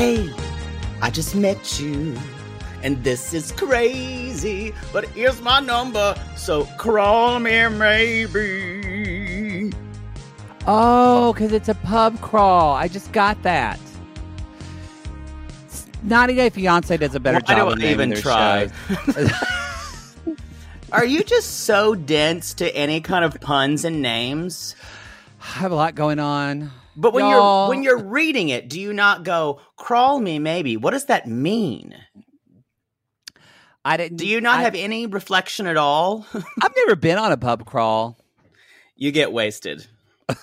Hey, I just met you, and this is crazy, but here's my number, so call me maybe. Oh, because it's a pub crawl. I just got that. 90 Day Fiance does a better Why job do of I naming even try? Are you just so dense to any kind of puns and names? I have a lot going on. But when Y'all- you're when you're reading it, do you not go crawl me maybe? What does that mean? I didn't. Do you not I- have any reflection at all? I've never been on a pub crawl. you get wasted. I,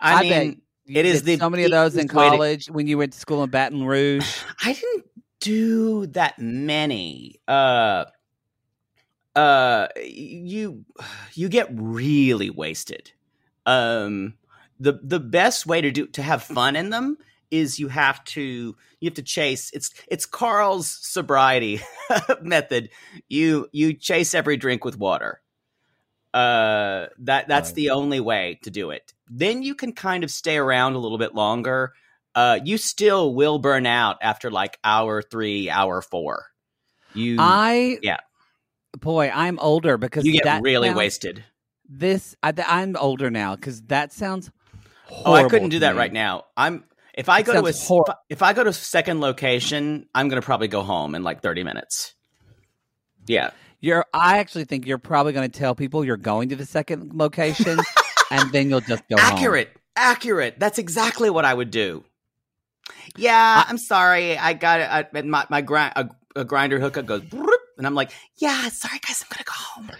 I mean, it is the so many of those in way to- college when you went to school in Baton Rouge. I didn't do that many. Uh uh you you get really wasted. Um the the best way to do to have fun in them is you have to you have to chase it's it's Carl's sobriety method. You you chase every drink with water. Uh that that's Right. the only way to do it. Then you can kind of stay around a little bit longer uh, you still will burn out after like hour three, hour four. You I yeah. boy, I'm older because you get that really sounds- wasted. This I, I'm older now because that sounds. Oh, I couldn't do that me. right now. I'm if I It go to a hor- if I go to a second location, I'm gonna probably go home in like thirty minutes. Yeah, You're. I actually think you're probably going to tell people you're going to the second location, and then you'll just go home. accurate, accurate. That's exactly what I would do. Yeah, I, am sorry. I got it. I, my my grind a, a Grindr hookup goes, and I'm like, yeah, sorry guys, I'm gonna go home.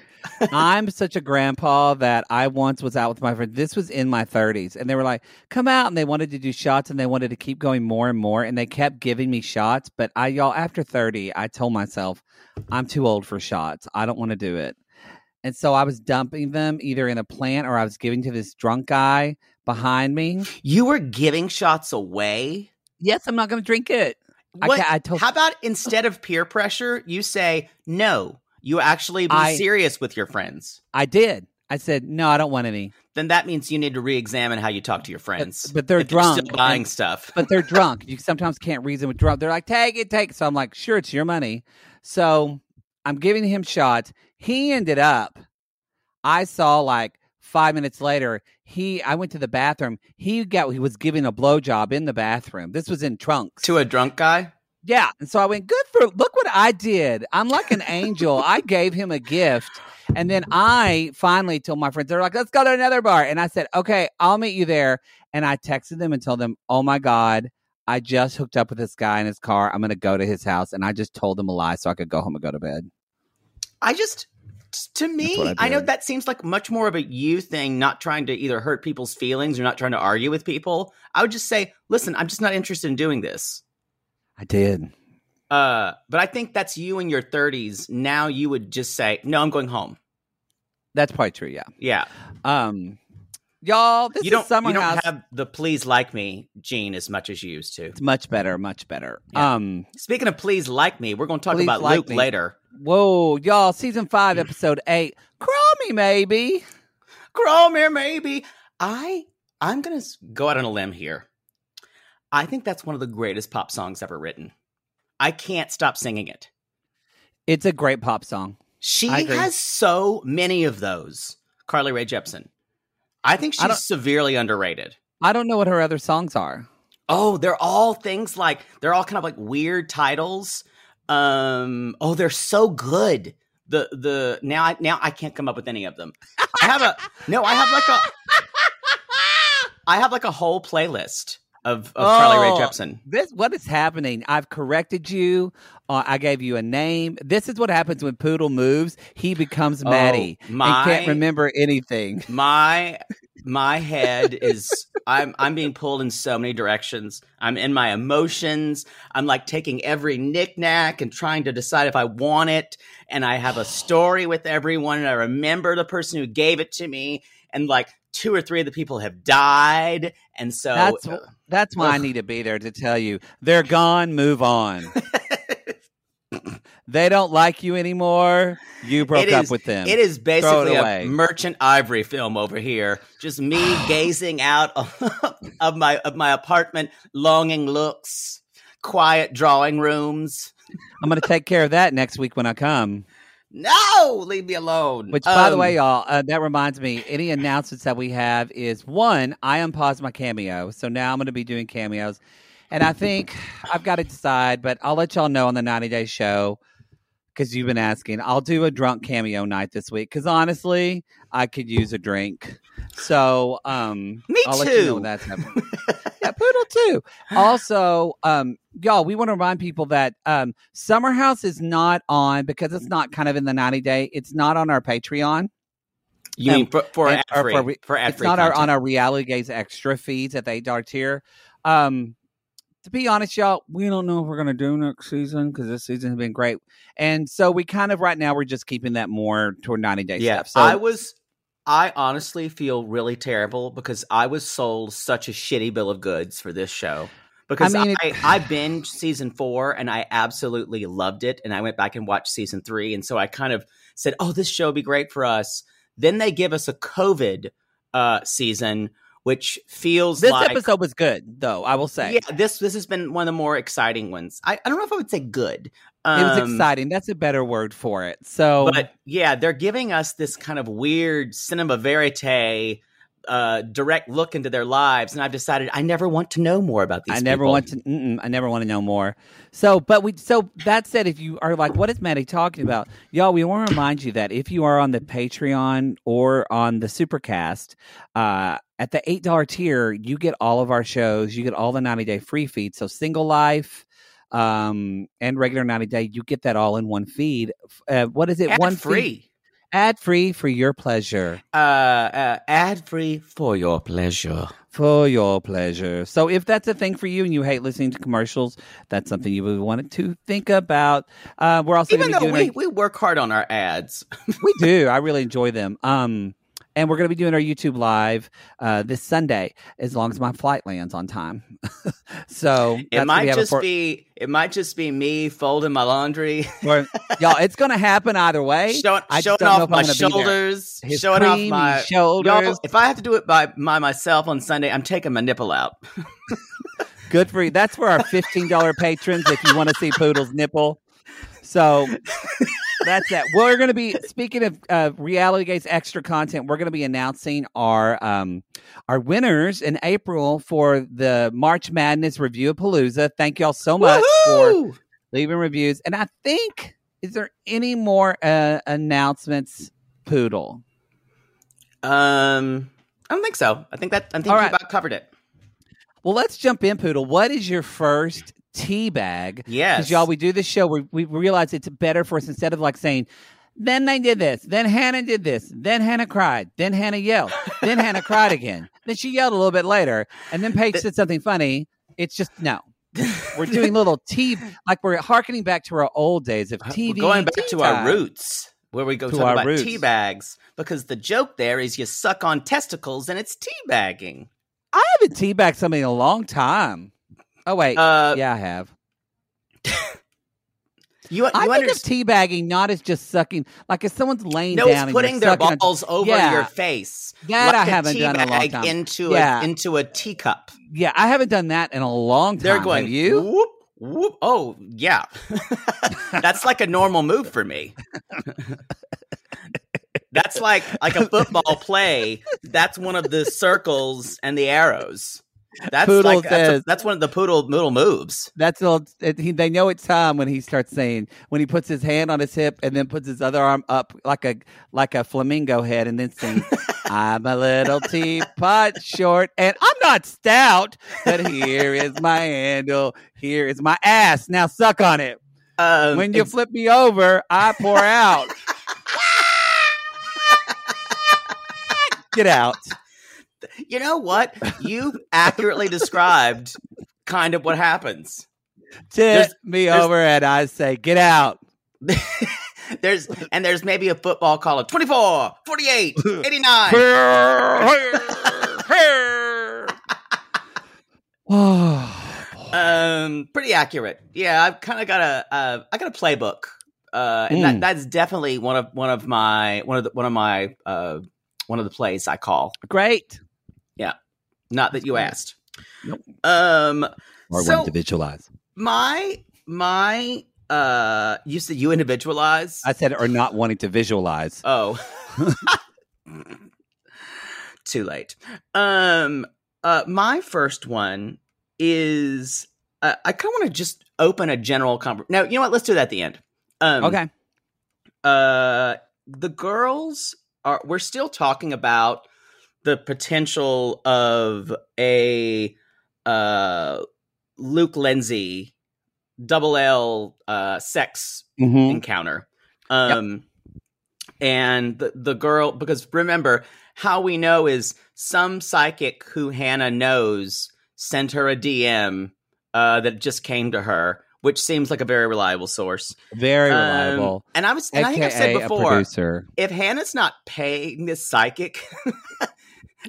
I'm such a grandpa that I once was out with my friend. This was in my 30s, and they were like, "Come out!" and they wanted to do shots, and they wanted to keep going more and more, and they kept giving me shots. But I, y'all, after 30, I told myself, I'm too old for shots. I don't want to do it. And so I was dumping them either in a plant or I was giving to this drunk guy behind me. You were giving shots away. Yes, I'm not going to drink it. I What? ca- I told- How about instead of peer pressure, you say no? You actually be I- serious with your friends. I did. I said, no, I don't want any. Then that means you need to re-examine how you talk to your friends. but they're If you're drunk still buying and- stuff. but they're drunk. You sometimes can't reason with drunk. They're like, take it, take it. So I'm like, sure, it's your money. So I'm giving him shots. He ended up, I saw like five minutes later, he I went to the bathroom. He got he was giving a blowjob in the bathroom. This was in trunks. to a drunk guy. Yeah. And so I went, good for look what I did. I'm like an angel. I gave him a gift. And then I finally told my friends, they're like, let's go to another bar. And I said, okay, I'll meet you there. And I texted them and told them, oh my God, I just hooked up with this guy in his car. I'm going to go to his house. And I just told them a lie so I could go home and go to bed. I just, to me, I I, know that seems like much more of a you thing, not trying to either hurt people's feelings or not trying to argue with people. I would just say, listen, I'm just not interested in doing this. I did. Uh, but I think that's you in your 30s. Now you would just say, no, I'm going home. That's probably true. Yeah. Yeah. Um, y'all. This you don't is Summer you don't House. have the please like me gene as much as you used to. it's much better, much better. Yeah. Um, Speaking of please like me, we're going to talk about like Luke me. later. whoa, y'all, season five, episode eight. Crawl me, maybe. Chromere, maybe. I I'm gonna go out on a limb here. I think that's one of the greatest pop songs ever written. I can't stop singing it. It's a great pop song. She has so many of those. Carly Rae Jepsen. I think I she's severely underrated. I don't know what her other songs are. Oh, they're all things like they're all kind of like weird titles. Um, oh, they're so good. The the now I now I can't come up with any of them. I have a no, I have like a I have like a whole playlist of, of Carly Rae Oh, Jepsen. This what is happening? I've corrected you. Uh, I gave you a name. This is what happens when Poodle moves. He becomes Oh, Maddie and can't remember anything. My my head is I'm I'm being pulled in so many directions. I'm in my emotions. I'm like taking every knickknack and trying to decide if I want it. And I have a story with everyone, and I remember the person who gave it to me, and like two or three of the people have died, and so That's that's why I need to be there to tell you they're gone. Move on. they don't like you anymore. You broke It up with them. It is basically away. a merchant ivory film over here. Just me gazing out of my of my apartment, longing looks, quiet drawing rooms. I'm going to take care of that next week when I come. No, leave me alone. Which, by the Um, way, y'all, uh, that reminds me. Any announcements that we have is one. I unpaused my cameo, so now I'm going to be doing cameos, and I think I've got to decide. But I'll let y'all know on the 90 day show because you've been asking. I'll do a drunk cameo night this week because honestly, I could use a drink. So, um, Me I'll let you know too. when that's happening. yeah, poodle too. Also, um, y'all, we want to remind people that um, Summer House is not on because it's not kind of in the 90 day. It's not on our Patreon. you um, mean for, for and- ad-free, for for ad It's free not our, on our Reality Gays extra feeds at the eight dollar tier. Um, to be honest, y'all, we don't know if we're gonna do next season because this season has been great, and so we kind of right now we're just keeping that more toward 90 day yeah. stuff. So I was. I honestly feel really terrible because I was sold such a shitty bill of goods for this show. Because I, mean, I, I binged season four and I absolutely loved it. And I went back and watched season three. And so I kind of said, oh, this show would be great for us. Then they give us a COVID uh, season, which feels this like. episode was good, though. I will say Yeah, this this has been one of the more exciting ones. I, I don't know if I would say good. it was Um, exciting. That's a better word for it. So, but yeah, they're giving us this kind of weird cinema verite uh, direct look into their lives, and I've decided I never want to know more about these. I never people. want to. I never want to know more. So, but we. So that said, if you are like, what is Maddie talking about, y'all? We want to remind you that if you are on the Patreon or on the Supercast, uh, at the eight dollar tier, you get all of our shows. You get all the ninety day free feed. So, Single Life, um, and regular ninety day, you get that all in one feed. Uh, what is it? Ad one free, ad free for your pleasure. uh, uh, ad free for your pleasure. For your pleasure. So, if that's a thing for you and you hate listening to commercials, that's something you would want to think about. Uh, we're also Even though we, we work hard on our ads, we do. I really enjoy them. Um, and we're going to be doing our YouTube live uh, this Sunday, as long as my flight lands on time. so it that's might just for- be it might just be me folding my laundry, or- y'all. It's going to happen either way. showing, I showing off my gonna be there. shoulders, showing off my shoulders. If I have to do it by, by myself on Sunday, I'm taking my nipple out. Good for you. That's for our fifteen dollar patrons. If you want to see Poodle's nipple, so that's that. We're going to be speaking of uh, Reality Gays extra content. We're going to be announcing our um our winners in April for the March Madness review of Palooza. Thank y'all so much for leaving reviews. And I think is there any more uh, announcements, Poodle? Um, I don't think so. I think that I think All we right. about covered it. Well, let's jump in, Poodle. What is your first tea bag? Yes, Because y'all, we do this show where we realize it's better for us instead of like saying, then they did this, then Hannah did this, then Hannah cried, then Hannah yelled, then Hannah cried again, then she yelled a little bit later, and then Paige said something funny. It's just no. We're doing little tea, like we're harkening back to our old days of We're TV. going back tea to time. our roots. where we go To talk our about roots. tea bags because the joke there is you suck on testicles and it's teabagging. I haven't teabagged somebody in a long time. Oh wait, Uh, yeah, I have. You, you I think of teabagging not as just sucking, like if someone's laying No, down and putting their balls over Yeah. your face. That like I a haven't done in a long time. Into Yeah. a into a teacup. Yeah, I haven't done that in a long time. They're going Have you? Whoop, whoop. Oh yeah, that's like a normal move for me. that's like like a football play. That's one of the circles and the arrows. That's Poodle like that's, a- that's one of the poodle noodle moves. That's all. It, he, they know it's time when he starts saying when he puts his hand on his hip and then puts his other arm up like a like a flamingo head and then sings, "I'm a little teapot short and I'm not stout, but here is my handle, here is my ass. Now suck on it. Um, When you flip me over, I pour out. Get out. You know what? You accurately described kind of what happens. Tip There's- me there's- over and I say, "Get out." there's and there's maybe a football call of 24, 48, 89. um pretty accurate yeah i've kind of got a uh, i got a playbook uh and that, Mm. that's definitely one of one of my one of the one of my uh one of the plays i call Great. Not that you asked Nope. um Or So- visualize. my my uh you said you individualize I said, or not wanting to visualize. Oh. Too late. Um uh my first one is uh, I kind of want to just open a general conversation. No, you know what? Let's do that at the end. Um okay. uh the girls are we're still talking about the potential of a uh Luke Lindsay double L uh sex Mhm. encounter. Um and the the girl because remember how we know is some psychic who Hannah knows sent her a DM uh that just came to her, which seems like a very reliable source. Very Um, reliable. and I was and I think I've said before if Hannah's not paying this psychic,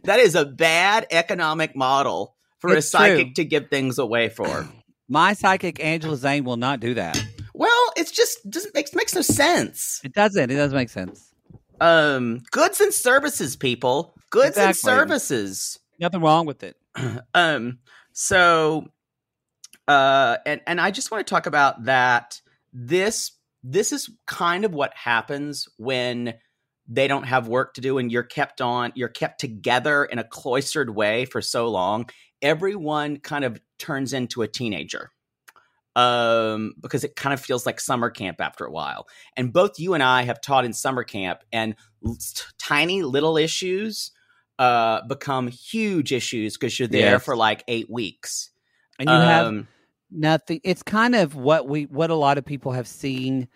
that is a bad economic model for It's a psychic true. to give things away for. My psychic Angela Zane will not do that. well, it's just doesn't makes makes no sense. It doesn't. It doesn't make sense. Um, goods and services, people, goods and services. Nothing wrong with it. Um, so, uh, and and I just want to talk about that. This this is kind of what happens when they don't have work to do and you're kept on you're kept together in a cloistered way for so long everyone kind of turns into a teenager um because it kind of feels like summer camp after a while and both you and i have taught in summer camp and l- tiny little issues uh become huge issues because you're there Yes. for like eight weeks And you have Um, nothing. It's kind of what we, what a lot of people have seen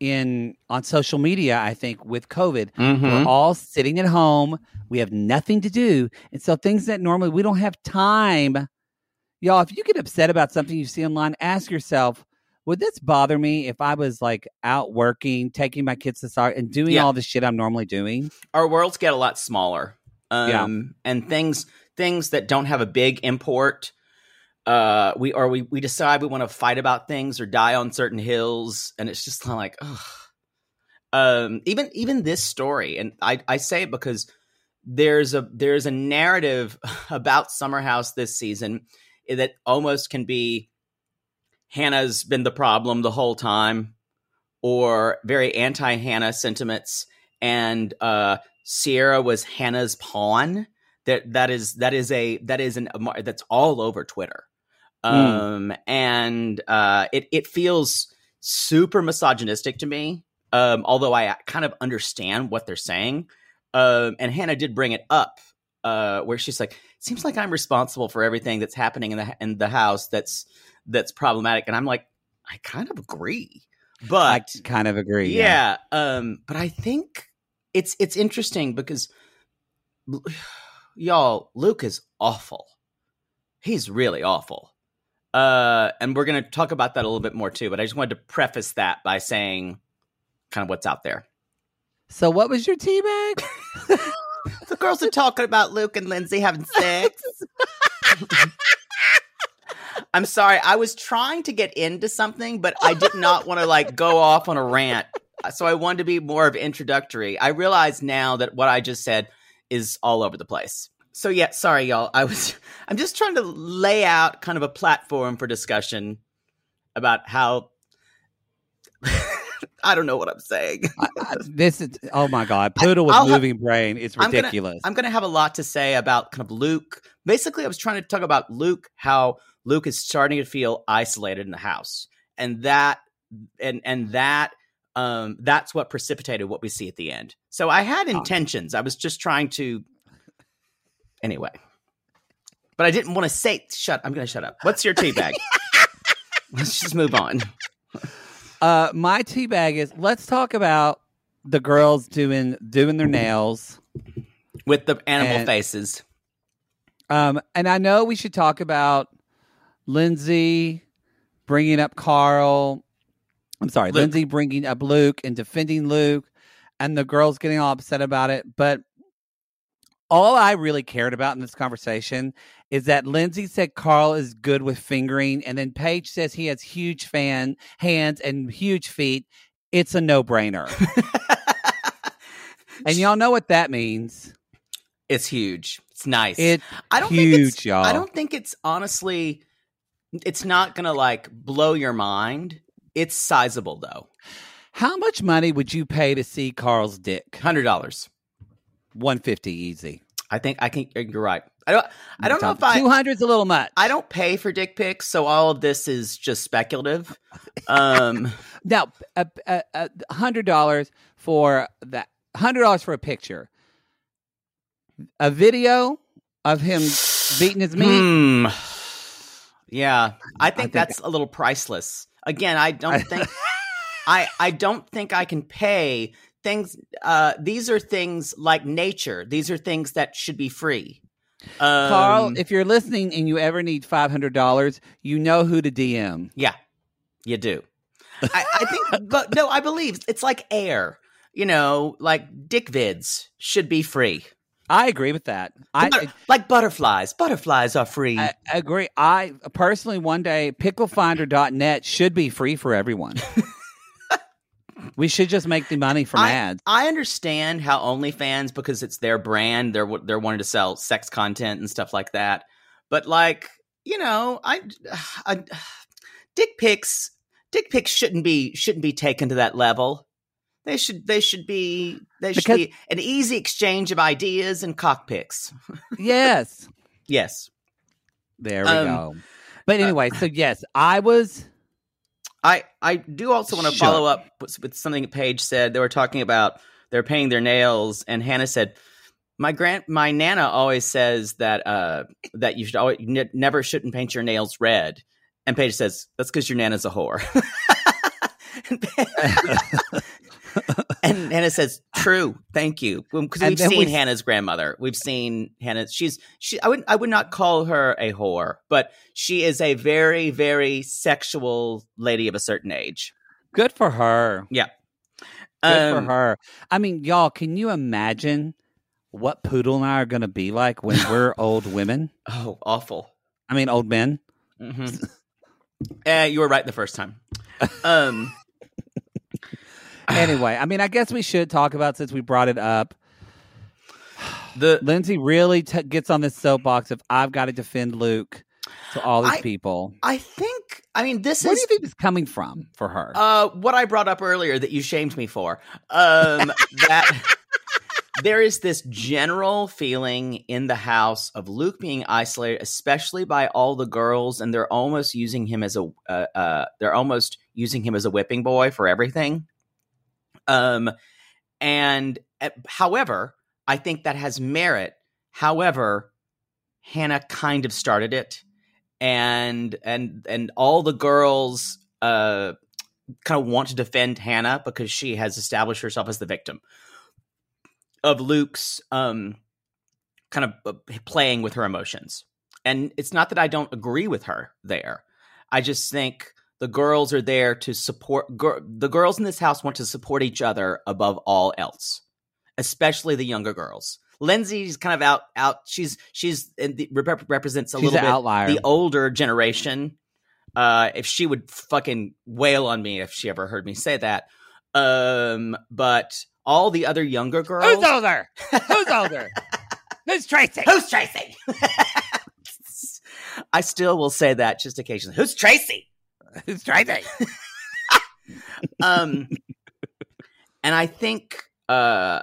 in on social media. I think with COVID, mhm. we're all sitting at home. We have nothing to do, and so things that normally we don't have time. Y'all, if you get upset about something you see online, ask yourself, would this bother me if I was like out working, taking my kids to soccer, and doing Yeah. all the shit I'm normally doing? our worlds get a lot smaller um Yeah. and things things that don't have a big import uh we or we we decide we want to fight about things or die on certain hills and it's just like ugh. um even even this story and i i say it because there's a there's a narrative about summer house this season that almost can be hannah's been the problem the whole time or very anti-hannah sentiments and uh Ciara was Hannah's pawn. That that is that is a that is an that's all over Twitter. Um and uh it it feels super misogynistic to me. Um although I kind of understand what they're saying. Um and Hannah did bring it up uh where she's like seems like I'm responsible for everything that's happening in the in the house that's that's problematic and I'm like I kind of agree. But I kind of agree. yeah. Um, but I think it's it's interesting because y'all, Luke is awful. He's really awful. Uh, and we're gonna talk about that a little bit more too. But I just wanted to preface that by saying kind of what's out there. So what was your tea bag? The girls are talking about Luke and Lindsay having sex. I'm sorry. I was trying to get into something, but I did not want to like go off on a rant. So I wanted to be more of introductory. I realize now that what I just said is all over the place. So yeah, sorry y'all. I was I'm just trying to lay out kind of a platform for discussion about how I don't know what I'm saying. I, I, this is oh my god, poodle with I'll have- moving brain. It's ridiculous. I'm going to have a lot to say about kind of Luke. Basically, I was trying to talk about Luke, how Luke is starting to feel isolated in the house, and that, and and that, um, that's what precipitated what we see at the end. So I had intentions. I was just trying to, anyway, but I didn't want to say. Shut. I'm going to shut up. What's your tea bag? Let's just move on. Uh, my tea bag is let's talk about the girls doing doing their nails. With the animal And- faces. Um, and I know we should talk about Lindsay bringing up Carl. I'm sorry, Luke. Lindsay bringing up Luke and defending Luke, and the girls getting all upset about it. But all I really cared about in this conversation is that Lindsay said Carl is good with fingering, and then Paige says he has huge fan hands and huge feet. It's a no brainer. and y'all know what that means. It's huge. It's nice. It's I don't huge, think it's, y'all. I don't think it's honestly. It's not gonna like blow your mind. It's sizable though. How much money would you pay to see Carl's dick? Hundred dollars. One fifty easy. I think I can. you're right. I don't. I don't know if I. two hundred's a little much. I don't pay for dick pics, so all of this is just speculative. Um, now a a- a hundred dollars for that. Hundred dollars for a picture. A video of him beating his meat. hmm. Yeah, I think think- that's a little priceless. Again, I don't think. I I don't think I can pay things. Uh, these are things like nature. These are things that should be free. Um, Carl, if you're listening and you ever need five hundred dollars, you know who to DM. Yeah, you do. I, I think, but no, I believe it's like air. You know, like dick vids should be free. I agree with that. I, like butterflies. Butterflies are free. I agree. I personally, one day, picklefinder.net should be free for everyone. we should just make the money from I, ads. I understand how OnlyFans because it's their brand. They're they're wanting to sell sex content and stuff like that. But like you know, I, I dick pics. Dick pics shouldn't be shouldn't be taken to that level. They should they should be they should Because- be an easy exchange of ideas and cockpits. yes. Yes. There we Um, go. But anyway, so yes, I was. I I do also want to follow up with, with something Paige said. They were talking about they're painting their nails, and Hannah said, "My grand my nana always says that uh that you should always you ne- never shouldn't paint your nails red." And Paige says, "That's because your nana's a whore." and Hannah says, "True, thank you." Because we've seen we- Hannah's grandmother. We've seen Hannah. She's she. I would I would not call her a whore, but she is a very very sexual lady of a certain age. Good for her. Yeah. Good Um, for her. I mean, y'all, can you imagine what Poodle and I are going to be like when we're old women? Oh, awful. I mean, old men. hmm Eh, you were right the first time. Um, Anyway, I mean, I guess we should talk about since we brought it up. the Lindsay really t- gets on this soapbox of I've got to defend Luke to all these I- people. I think I mean this Where do is you think is coming from for her? uh what I brought up earlier that you shamed me for. Um, that there is this general feeling in the house of Luke being isolated, especially by all the girls, and they're almost using him as a uh, uh, they're almost using him as a whipping boy for everything. Um, and uh, however, I think that has merit. However, Hannah kind of started it, and and and all the girls uh kind of want to defend Hannah because she has established herself as the victim of Luke's um kind of uh, playing with her emotions. And it's not that I don't agree with her there. I just think the girls are there to support gir- the girls in this house want to support each other above all else especially the younger girls lindsay's kind of out out she's she's in the, rep- represents a She's little bit outlier. the older generation uh if she would fucking wail on me if she ever heard me say that um but all the other younger girls Who's older? Who's older? Who's Tracy? Who's Tracy? I still will say that just occasionally. Who's Tracy? Who's Tracy? Um, and I think uh,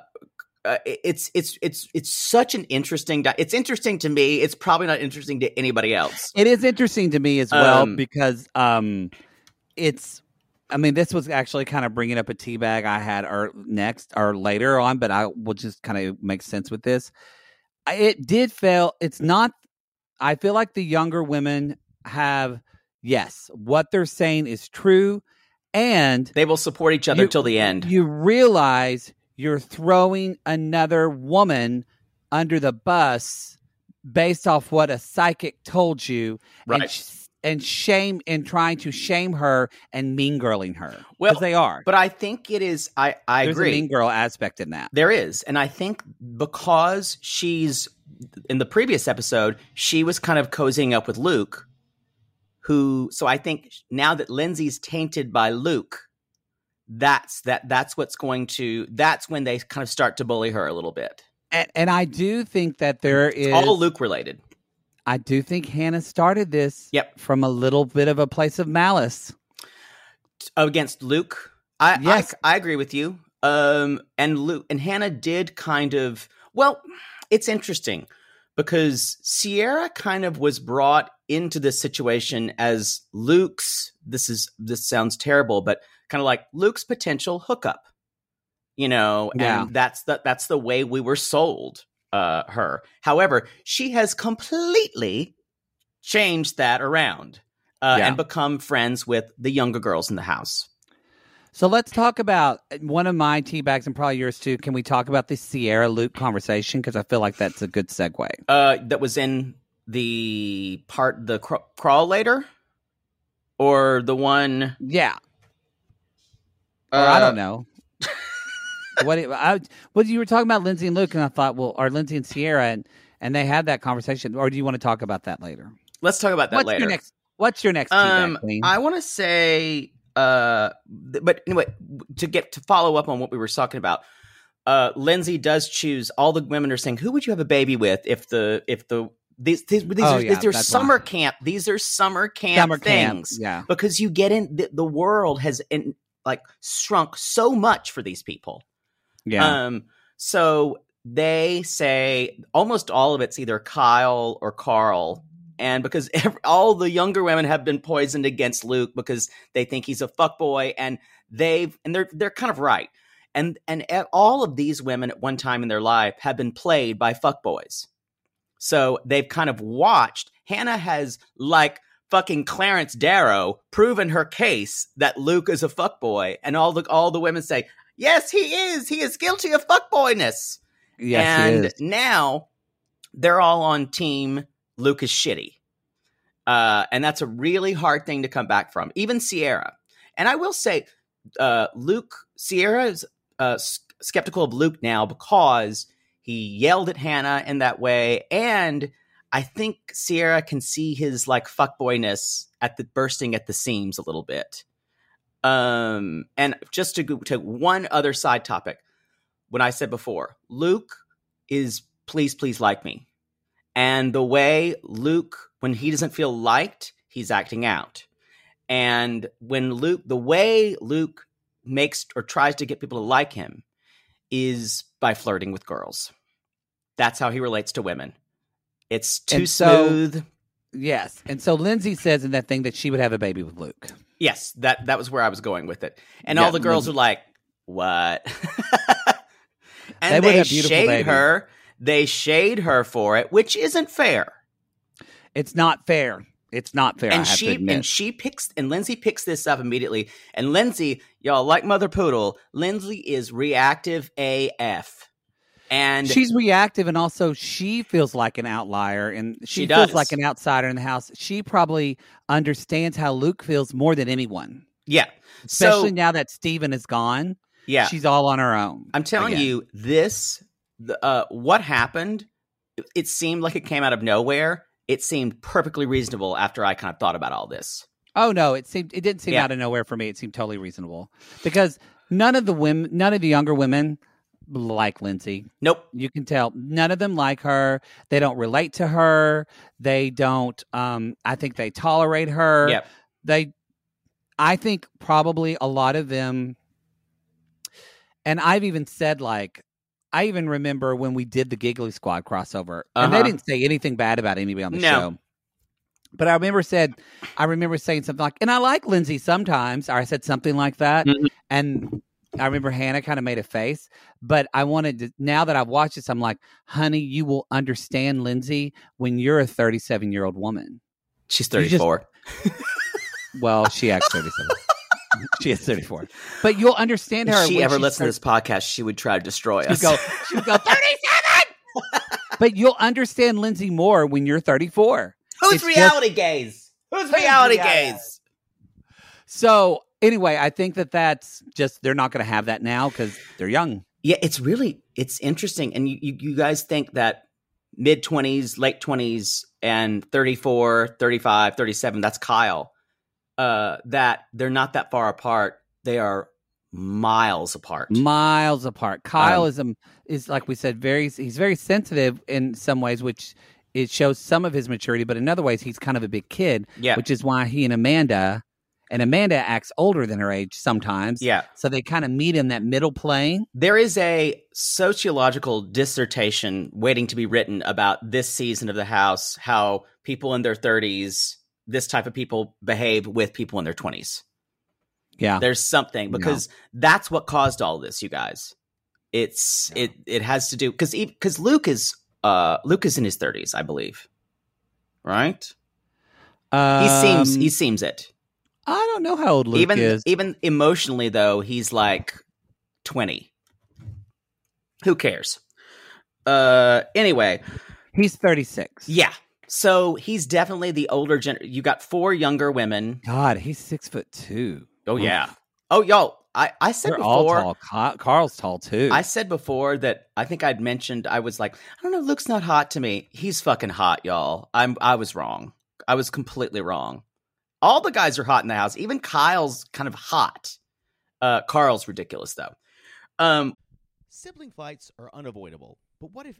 uh, it's it's it's it's such an interesting. Di- it's interesting to me. It's probably not interesting to anybody else. It is interesting to me as well Um, because um, it's. I mean, this was actually kind of bringing up a tea bag I had or next or later on, but I will just kind of make sense with this. It did fail. It's not. I feel like the younger women have yes, what they're saying is true, and They will support each other You- till the end. you realize you're throwing another woman under the bus based off what a psychic told you and, sh- and shame and trying to shame her and mean girling her Well, they are but I think it is. I I there's agree. a mean girl aspect in that There is. And I think because she's in the previous episode, she was kind of cozying up with Luke, who so I think now that Lindsay's tainted by Luke, that's that that's what's going to that's when they kind of start to bully her a little bit. and, and i do think that there It's is all Luke related. i do think hannah started this Yep. from a little bit of a place of malice Against Luke. I Yes. I, I agree with you. Um and Luke and Hannah did kind of well, it's interesting because Ciara kind of was brought into this situation as Luke's this is this sounds terrible, but kind of like Luke's potential hookup. You know, Yeah. and that's the that's the way we were sold uh her. However, she has completely changed that around uh, Yeah. and become friends with the younger girls in the house. So let's talk about uh, one of my tea bags and probably yours too. Can we talk about the Ciara Luke conversation? Because I feel like that's a good segue. Uh, that was in the part the cr- crawl later, or the one. Yeah. Or I uh, don't know. what it, I, what you were talking about Lindsay and Luke, and I thought, well, are Lindsay and Ciara, and and they had that conversation. Or do you want to talk about that later? Let's talk about that what's later. your next? What's your next? tea bag, um, Queen? I want to say, uh, but anyway, to get to follow up on what we were talking about, uh, Lindsay does choose. All the women are saying, "Who would you have a baby with if the if the these these, these Oh, are yeah, these are summer why. camp. These are summer camp Summer camp, things. yeah. because you get in the, the world has in, like shrunk so much for these people. Yeah. Um, so they say almost all of it's either Kyle or Carl. And because ev all the younger women have been poisoned against Luke because they think he's a fuckboy, and they've and they're they're kind of right. And and all of these women at one time in their life have been played by fuckboys. So they've kind of watched. Hannah has like fucking Clarence Darrow proven her case that Luke is a fuckboy, and all the all the women say, "Yes, he is. He is guilty of fuckboyness." yes, and now they're all on team Luke is shitty. Uh, and that's a really hard thing to come back from, even Ciara. And I will say, uh, Luke, Ciara is uh, s- skeptical of Luke now because he yelled at Hannah in that way. And I think Ciara can see his like fuckboyness at the bursting at the seams a little bit. Um, and just to go to one other side topic, when I said before, Luke is please, please like me. And the way Luke, when he doesn't feel liked, he's acting out. And when Luke, the way Luke makes or tries to get people to like him is by flirting with girls. That's how he relates to women. It's too And so- smooth. yes. And so Lindsay says in that thing that she would have a baby with Luke. Yes, that that was where I was going with it. And Yeah, all the girls Lindsay- are like, "What?" and They they, shade babies. her. They shade her for it, which isn't fair. It's not fair. It's not fair. I and have she to admit. and she picks and Lindsay picks this up immediately. And Lindsay, y'all like Mother Poodle, Lindsay is reactive AF. and She's reactive, and also she feels like an outlier, and she, She feels like an outsider in the house. She probably understands how Luke feels more than anyone, yeah, especially so now that Steven is gone. yeah, She's all on her own. I'm telling again. you, this, the, uh, what happened, it- seemed like it came out of nowhere. It seemed perfectly reasonable after I kind of thought about all this. Oh no, it seemed it didn't seem Yeah. out of nowhere for me. It seemed totally reasonable because none of the women, none of the younger women like Lindsay. Nope. You can tell none of them like her. They don't relate to her. They don't. Um, I think they tolerate her. Yep. They, I think probably a lot of them. And I've even said like, I even remember when we did the Giggly Squad crossover, and they Uh-huh. didn't say anything bad about anybody on the No. show. But I remember said, I remember saying something like, and I like Lindsay sometimes, or I said something like that, Mhm. and I remember Hannah kind of made a face, but I wanted to. Now that I've watched this, I'm like, honey, you will understand Lindsay when you're a 37 year old woman. She's You just- 34. Well, she acts 37. she is 34, but you'll understand her. if she ever she listened to this podcast, she would try to destroy She'd us. go, she would go 37. but you'll understand Lindsay more when you're 34. Who's it's just- reality gaze? Who's reality reality? gaze? So anyway, I think that that's just they're not going to have that now because they're young. Yeah, it's really it's interesting, and you you, you guys think that mid twenties, late twenties, and 34, 35, 37, That's Kyle. Uh, that they're not that far apart. They are miles apart. miles apart. Kyle Um, is um is like we said, very he's very sensitive in some ways, which it shows some of his maturity, but in other ways he's kind of a big kid, yeah, which is why he and Amanda and Amanda acts older than her age sometimes. yeah. So they kind of meet in that middle plane. There is a sociological dissertation waiting to be written about this season of the House, how people in their 30s, this type of people behave with people in their 20s. Yeah. There's something because that's what caused all this, you guys. It's it it has to do because because Luke is uh Luke is in his 30s, I believe. Right? He seems Um, he seems it. I don't know how old Luke even is. even emotionally though, he's like 20. Who cares? Uh anyway, He's 36. yeah. So he's definitely the older gen you got four younger women. God, he's six foot two. Oh Oof. yeah. Oh yo, I I said They're all before tall. Ca- Carl's tall too. I said before that I think I'd mentioned I was like, I don't know, Luke's not hot to me. He's fucking hot, y'all. I'm I was wrong. I was completely wrong. All the guys are hot in the house. Even Kyle's kind of hot. Uh Carl's ridiculous though. Um Sibling fights are unavoidable, but what if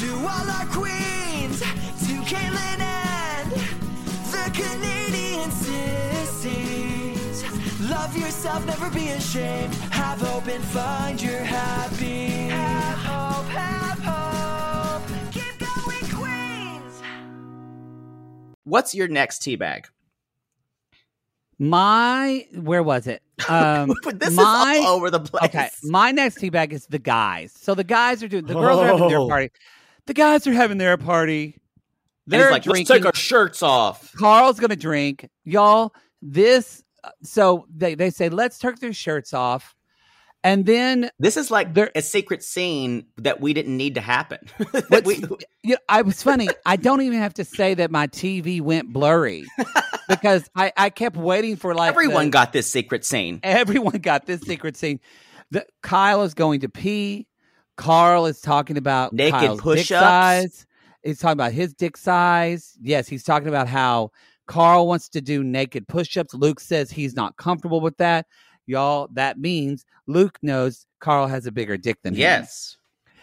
To all our queens, to Caitlin and the Canadian sissies. Love yourself, never be ashamed. Have hope and find your happy. Have hope, have hope. Keep going, Queens. What's your next teabag? My, where was it? Um, this my, is all over the place. Okay, my next tea bag is the guys. So the guys are doing the girls are having their Oh. party. The guys are having their party. They're like, let's take our shirts off. Carl's gonna drink, y'all. This uh, so they they say let's take their shirts off, and then This is like a secret scene that we didn't need to happen. That we- you know, I was funny. I don't even have to say that my TV went blurry because I I kept waiting for like everyone the- got this secret scene. everyone got this secret scene. The, Kyle is going to pee. Carl is talking about Naked Kyle's push-ups. size. He's talking about his dick size. Yes, he's talking about how Carl wants to do naked push-ups. Luke says he's not comfortable with that. Y'all, that means Luke knows Carl has a bigger dick than him. Yes.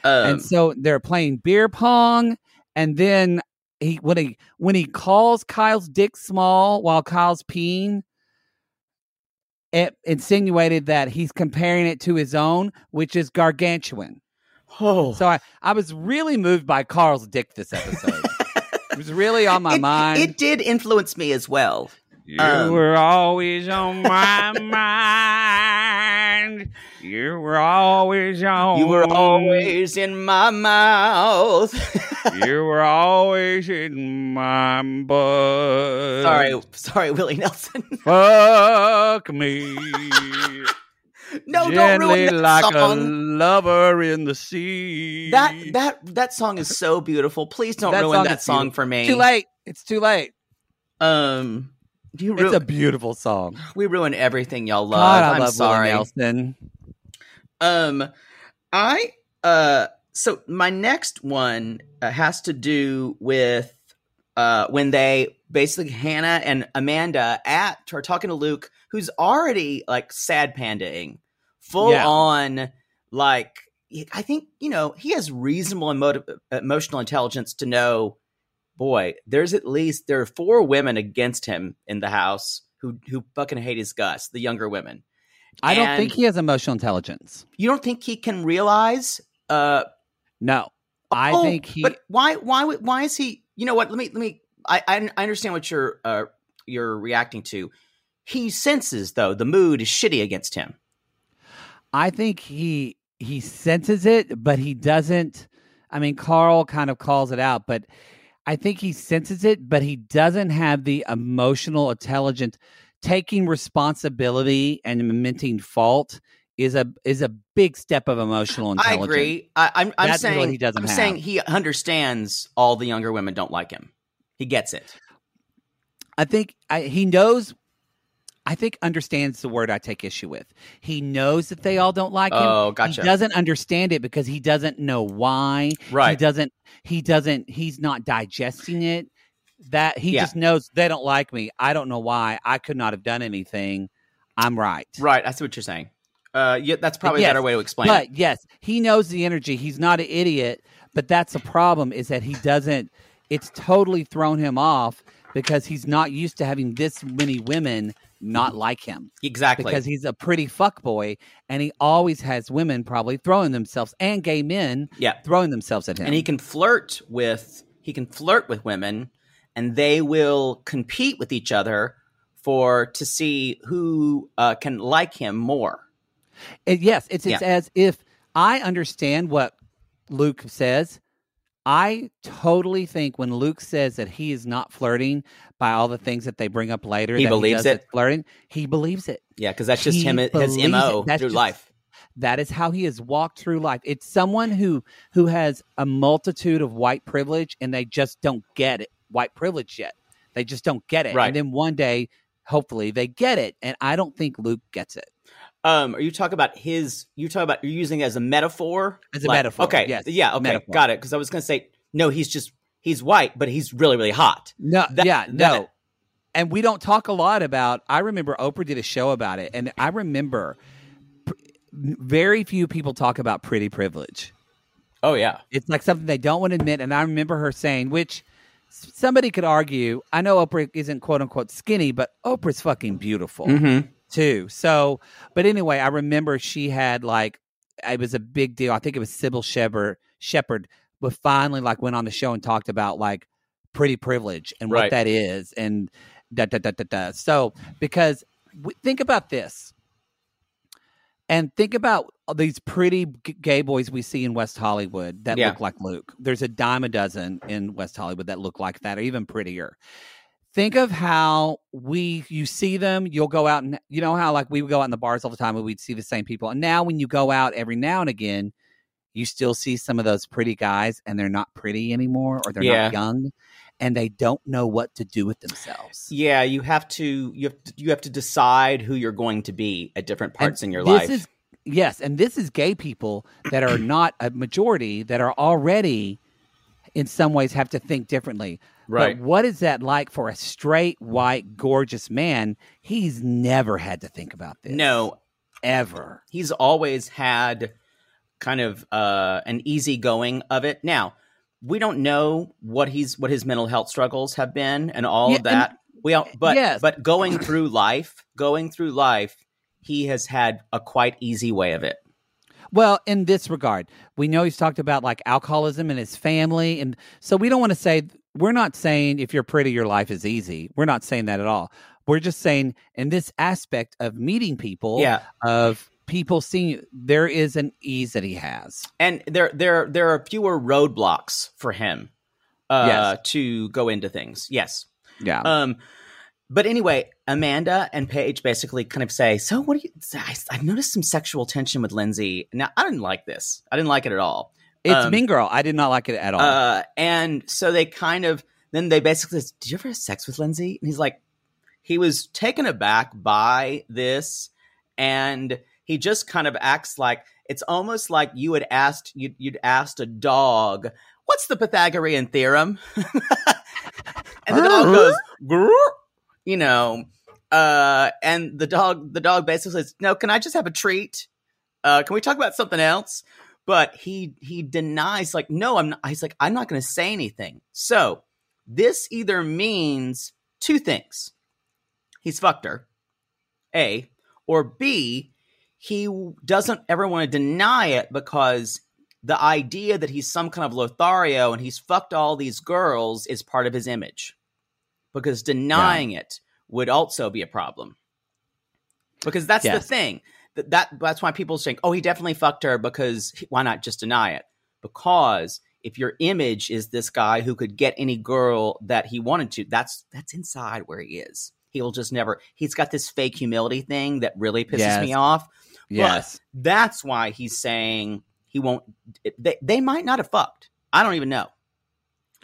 Um, and so they're playing beer pong, and then he when he when he calls Kyle's dick small while Kyle's peeing, it insinuated that he's comparing it to his own, which is gargantuan. Oh, So I, I was really moved by Carl's dick this episode. it was really on my it, mind. It did influence me as well. you um, were always on my mind. You were always on. You were always in my mouth. You were always in my butt. sorry, sorry, Willie Nelson. Fuck me. no, don't ruin that like song. a lover in the sea. That that that song is so beautiful. Please don't That ruin song that is song beautiful. for me. Too late. It's too late. Um, you It's a beautiful song. we ruin everything y'all love. God, I I'm love sorry. Willie Nelson. Um, I uh, so my next one uh, has to do with uh when they basically Hannah and Amanda at are talking to Luke, who's already like sad pandaing, full Yeah. on like. I think you know he has reasonable emo- emotional intelligence to know, boy, there's at least there are four women against him in the house who who fucking hate his guts, the younger women. I don't think he has emotional intelligence. You don't think he can realize uh No. I Oh, think he But why? Why? Why is he? You know what? Let me. Let me. I. I, I understand what you're. Uh, you're reacting to. He senses though the mood is shitty against him. I think he he senses it, but he doesn't. I mean, Carl kind of calls it out, but I think he senses it, but he doesn't have the emotional intelligence. Taking responsibility and admitting fault is a is a big step of emotional I intelligence. agree. I, I'm. I'm That's saying. he doesn't I'm have. saying he understands all the younger women don't like him. He gets it. I think I, he knows. I think understands the word I take issue with. He knows that they all don't like him. Oh, gotcha. He doesn't understand it because he doesn't know why. Right. He doesn't. He doesn't. He's not digesting it. That he Yeah. just knows they don't like me. I don't know why. I could not have done anything. I'm right. Right. I see what you're saying. Uh, yeah, that's probably Yes, a better way to explain But it. yes, he knows the energy. He's not an idiot, but that's the problem is that he doesn't it's totally thrown him off because he's not used to having this many women not like him. Exactly. Because he's a pretty fuck boy and he always has women probably throwing themselves and gay men yeah. throwing themselves at him. and he can flirt with he can flirt with women and they will compete with each other for to see who uh, can like him more yes, it's it's Yeah. as if I understand what Luke says. I totally think when Luke says that he is not flirting by all the things that they bring up later, He that believes does it? flirting. He believes it. yeah because that's just He him his mo through just- life That is how he has walked through life. It's someone who who has a multitude of white privilege and they just don't get it. White privilege yet. They just don't get it. Right. And then one day, hopefully, they get it. And I don't think Luke gets it. Um are you talking about his you talking about you're using it as a metaphor As a metaphor, okay yes, yeah okay metaphor. got it because i was gonna say no he's just he's white but he's really really hot No, That- yeah, that- no. And we don't talk a lot about. I remember Oprah did a show about it, and I remember pr- very few people talk about pretty privilege. oh yeah It's like something they don't want to admit. And I remember her saying, which somebody could argue. I know Oprah isn't quote unquote skinny, but Oprah's fucking beautiful mm-hmm. Too. So, but anyway, I remember she had like it was a big deal. I think it was Cybill Shepherd. Shepherd, but finally like went on the show and talked about like pretty privilege and Right. what that is, and da da da da da. So because w- think about this, And think about these pretty g- gay boys we see in West Hollywood that Yeah. look like Luke. There's a dime a dozen in West Hollywood that look like that, or even prettier. Think of how we you see them. You'll go out and you know how like we would go out in the bars all the time and we'd see the same people. And now when you go out every now and again, you still see some of those pretty guys, and they're not pretty anymore, or they're Yeah. not young, and they don't know what to do with themselves. Yeah, you have to you have to, you have to decide who you're going to be at different parts And in your this life. Is, yes, and this is gay people that are not a majority that are already, in some ways, have to think differently. Right. But what is that like for a straight, white, gorgeous man? He's never had to think about this. no, ever. he's always had kind of uh, an easy going of it. Now, we don't know what he's what his mental health struggles have been and all Yeah, of that. We all, but yes. but going through life, going through life, he has had a quite easy way of it. Well, in this regard, we know he's talked about like alcoholism in his family. And so we don't want to say, we're not saying if you're pretty, your life is easy. We're not saying that at all. We're just saying in this aspect of meeting people, Yeah. of people seeing, there is an ease that he has. and there there there are fewer roadblocks for him uh Yes. to go into things yes Yeah. um but anyway amanda and paige basically kind of say so what do you I, i've noticed some sexual tension with lindsay now i didn't like this i didn't like it at all it's um, Mean Girl. I did not like it at all. uh and so they kind of then they basically says did you ever have sex with lindsay? And he's like he was taken aback by this and he just kind of acts like it's almost like you had asked you'd, you'd asked a dog what's the pythagorean theorem? And the dog goes "Grrr," you know uh and the dog the dog basically says no can i just have a treat? Uh can we talk about something else but he he denies like no i'm not he's like i'm not going to say anything. So this either means two things. He's fucked her a or b he doesn't ever want to deny it because the idea that he's some kind of lothario and he's fucked all these girls is part of his image. Because denying it would also be a problem. Because that's the thing that, that that's why people think oh he definitely fucked her because why not just deny it because if your image is this guy who could get any girl that he wanted to that's that's inside where he is he'll just never he's got this fake humility thing that really pisses Yes. me off yes. but that's why he's saying he won't. They, they might not have fucked. I don't even know.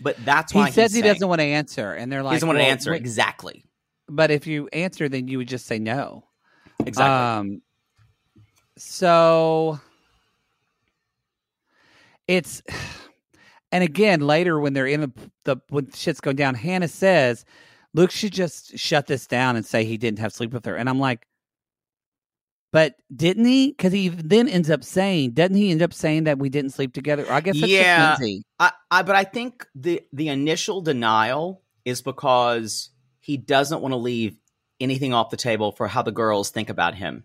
But that's why He says he saying- doesn't want to answer. And they're like, he doesn't want to well, answer wait- exactly. But if you answer, then you would just say no. Exactly. Um, so it's, and again later when they're in the the when shit's going down, Hannah says, "Luke should just shut this down and say he didn't have sleep with her." And I'm like, but didn't he? Because he then ends up saying, doesn't he end up saying that we didn't sleep together? I guess that's Yeah. just I, I, but I think the the initial denial is because he doesn't want to leave anything off the table for how the girls think about him.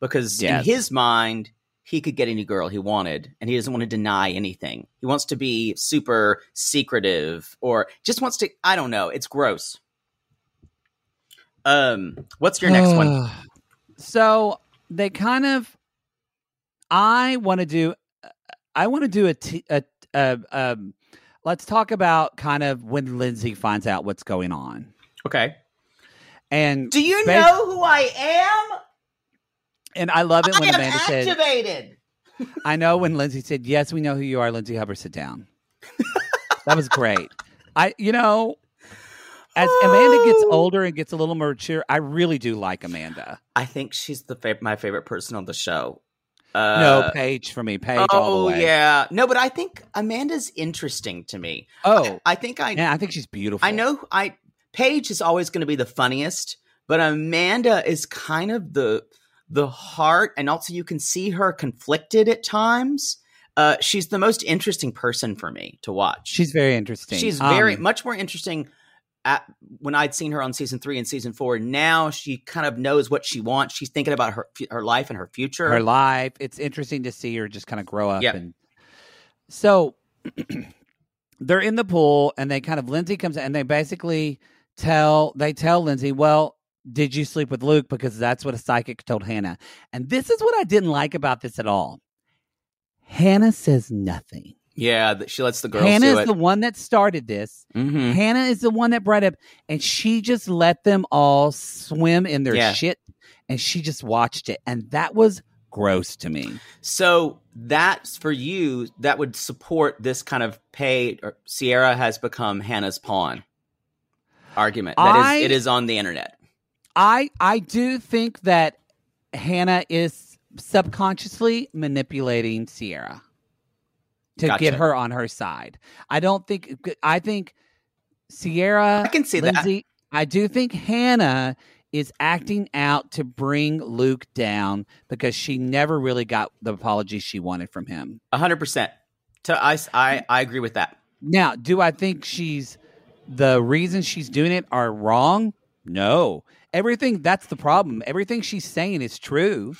Because in his mind, he could get any girl he wanted, and he doesn't want to deny anything. He wants to be super secretive, or just wants to. I don't know. It's gross. Um, what's your next one? So they kind of, I want to do, I want to do a, t- a, a um, let's talk about kind of when Lindsay finds out what's going on. Okay. And Do you bas- know who I am? And I love it when I am Amanda said. I know when Lindsay said, "Yes, we know who you are." Lindsay Hubbard, sit down. that was great. I, you know, as Amanda gets Oh. older and gets a little more mature, I really do like Amanda. I think she's the fav- my favorite person on the show. Uh, no, Paige for me, Paige all oh the way. yeah, no, but I think Amanda's interesting to me. Oh, I think I yeah, I think she's beautiful. I know I Paige is always going to be the funniest, but Amanda is kind of the the heart, and also you can see her conflicted at times. Uh, she's the most interesting person for me to watch. She's very interesting. She's very Um, much more interesting at when I'd seen her on season three and season four. Now she kind of knows what she wants. She's thinking about her her life and her future. her life. It's interesting to see her just kind of grow up. Yep. And so they're in the pool, and they kind of Lindsay comes in, and they basically tell they tell Lindsay, well, Did you sleep with Luke? Because that's what a psychic told Hannah. And this is what I didn't like about this at all. Hannah says nothing. Yeah, she lets the girls Hannah is it. the one that started this. Mhm. Hannah is the one that brought it up, and she just let them all swim in their Yeah. shit, and she just watched it, and that was gross to me. So that's for you. That would support this kind of pay. Or Ciara has become Hannah's pawn argument. That is, I- it is on the internet. I I do think that Hannah is subconsciously manipulating Ciara to Gotcha. get her on her side. I don't think I think Ciara I can see that. I do think Hannah is acting out to bring Luke down because she never really got the apology she wanted from him. A hundred percent. To I, I, I agree with that. Now, do I think she's the reason she's doing it are wrong? No. Everything that's the problem. Everything she's saying is true.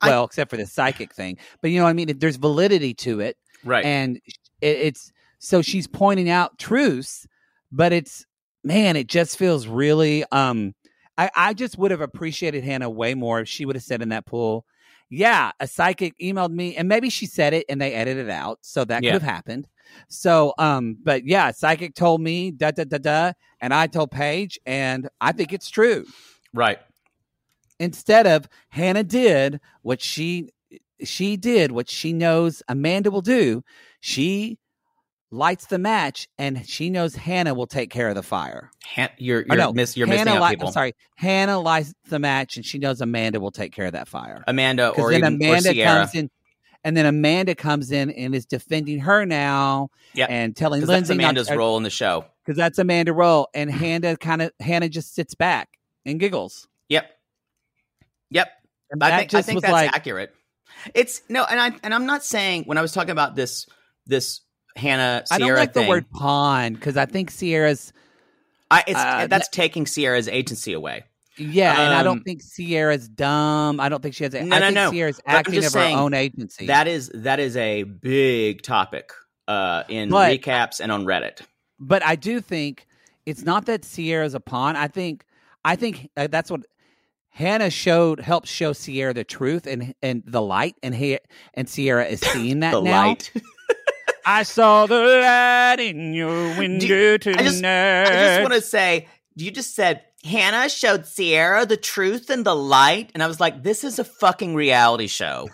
I- Well, except for the psychic thing. But you know what I mean? There's validity to it. Right. And it, it's so she's pointing out truths, but it's man, it just feels really um I, I just would have appreciated Hannah way more if she would have said in that pool, yeah, a psychic emailed me and maybe she said it and they edited it out. So that Yeah. could have happened. So um, but yeah, psychic told me da da da da, and I told Paige, and I think it's true. right. Instead of Hannah did what she she did what she knows Amanda will do. She lights the match, and she knows Hannah will take care of the fire. Han- you're you're, no, miss, you're Hannah missing out li- people. I'm sorry, Hannah lights the match, and she knows Amanda will take care of that fire. Amanda or then even or Amanda Ciara. comes in, and then Amanda comes in and is defending her now, Yep. and telling Lindsay not- Amanda's role in the show. because that's Amanda Roll, and Hannah kind of Hannah just sits back and giggles. Yep. Yep. And I think I think that's like, accurate. It's no, and I and I'm not saying when I was talking about this this Hannah I don't like thing. the word pawn because I think Ciara's I, it's, uh, that's taking Ciara's agency away. Yeah, and I don't Um, think Ciara's dumb. I don't think she has. A, No, I no, think no. Ciara's But acting of her own agency. That is that is a big topic uh, in But- recaps and on Reddit. but I do think it's not that Ciara's a pawn. I think I think uh, that's what Hannah showed helped show Ciara the truth and and the light, and he and Ciara is seeing that The now. light. I saw the light in your window tonight. I just, I just want to say, you just said Hannah showed Ciara the truth and the light, and I was like, this is a fucking reality show.